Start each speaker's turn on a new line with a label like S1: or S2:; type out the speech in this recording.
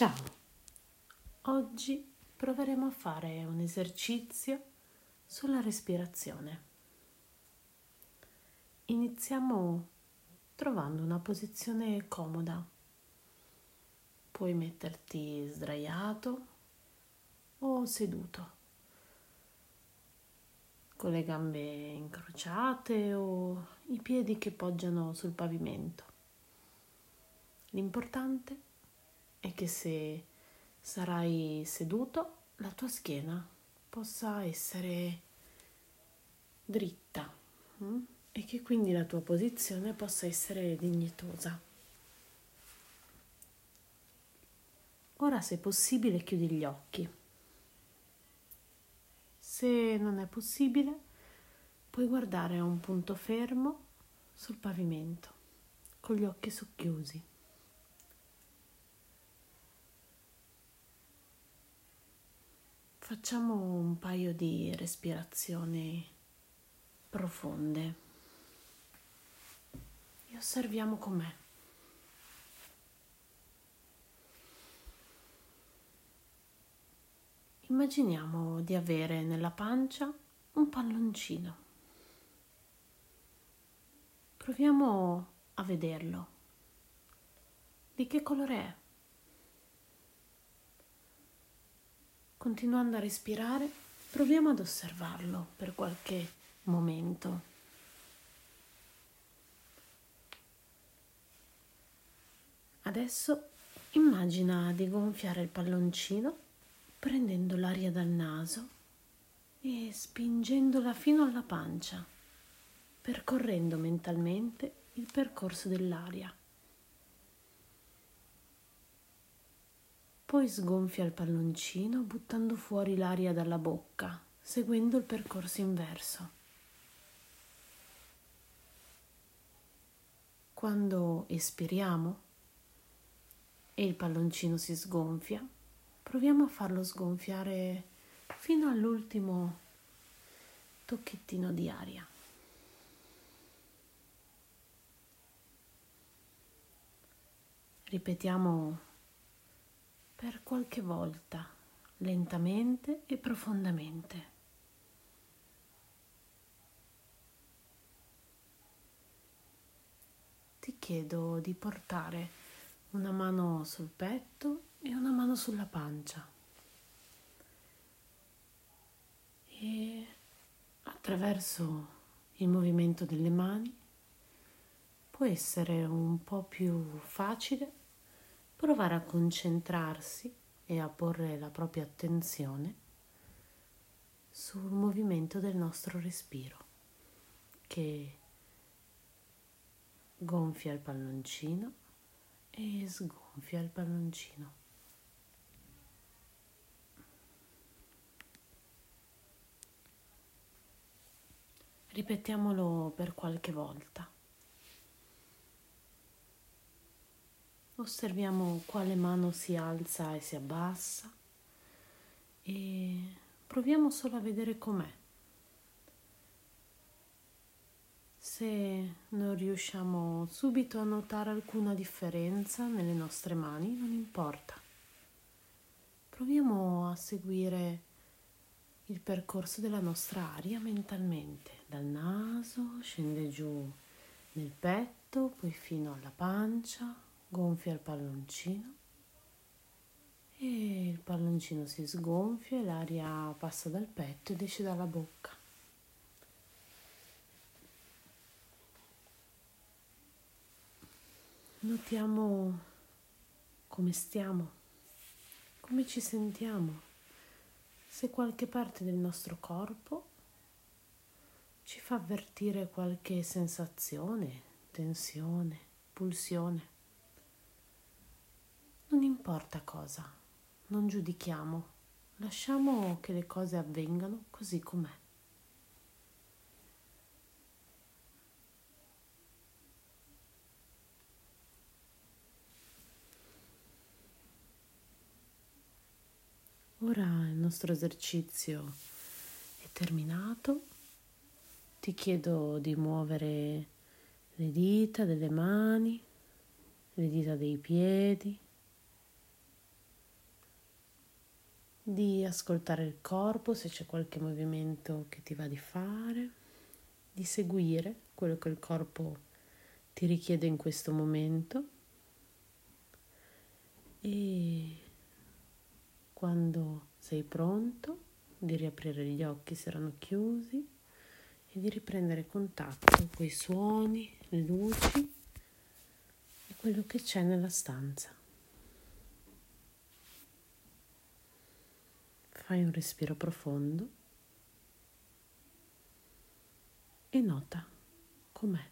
S1: Ciao! Oggi proveremo a fare un esercizio sulla respirazione. Iniziamo trovando una posizione comoda. Puoi metterti sdraiato o seduto, con le gambe incrociate o i piedi che poggiano sul pavimento. L'importante è è che se sarai seduto la tua schiena possa essere dritta hm? e che quindi la tua posizione possa essere dignitosa. Ora se possibile chiudi gli occhi. Se non è possibile puoi guardare a un punto fermo sul pavimento con gli occhi socchiusi. Facciamo un paio di respirazioni profonde e osserviamo com'è. Immaginiamo di avere nella pancia un palloncino. Proviamo a vederlo. Di che colore è? Continuando a respirare, proviamo ad osservarlo per qualche momento. Adesso immagina di gonfiare il palloncino prendendo l'aria dal naso e spingendola fino alla pancia, percorrendo mentalmente il percorso dell'aria. Poi sgonfia il palloncino buttando fuori l'aria dalla bocca, seguendo il percorso inverso. Quando espiriamo e il palloncino si sgonfia, proviamo a farlo sgonfiare fino all'ultimo tocchettino di aria. Ripetiamo per qualche volta, lentamente e profondamente. Ti chiedo di portare una mano sul petto e una mano sulla pancia e attraverso il movimento delle mani può essere un po' più facile provare a concentrarsi e a porre la propria attenzione sul movimento del nostro respiro che gonfia il palloncino e sgonfia il palloncino. Ripetiamolo per qualche volta. Osserviamo quale mano si alza e si abbassa e proviamo solo a vedere com'è. Se non riusciamo subito a notare alcuna differenza nelle nostre mani, non importa. Proviamo a seguire il percorso della nostra aria mentalmente, dal naso, scende giù nel petto, poi fino alla pancia, gonfia il palloncino e il palloncino si sgonfia e l'aria passa dal petto ed esce dalla bocca. Notiamo come stiamo, come ci sentiamo, se qualche parte del nostro corpo ci fa avvertire qualche sensazione, tensione, pulsione. Importa cosa, non giudichiamo, lasciamo che le cose avvengano così com'è. Ora il nostro esercizio è terminato. Ti chiedo di muovere le dita delle mani, le dita dei piedi di ascoltare il corpo se c'è qualche movimento che ti va di fare, di seguire quello che il corpo ti richiede in questo momento e quando sei pronto di riaprire gli occhi se erano chiusi e di riprendere contatto con i suoni, le luci e quello che c'è nella stanza. Fai un respiro profondo e nota com'è.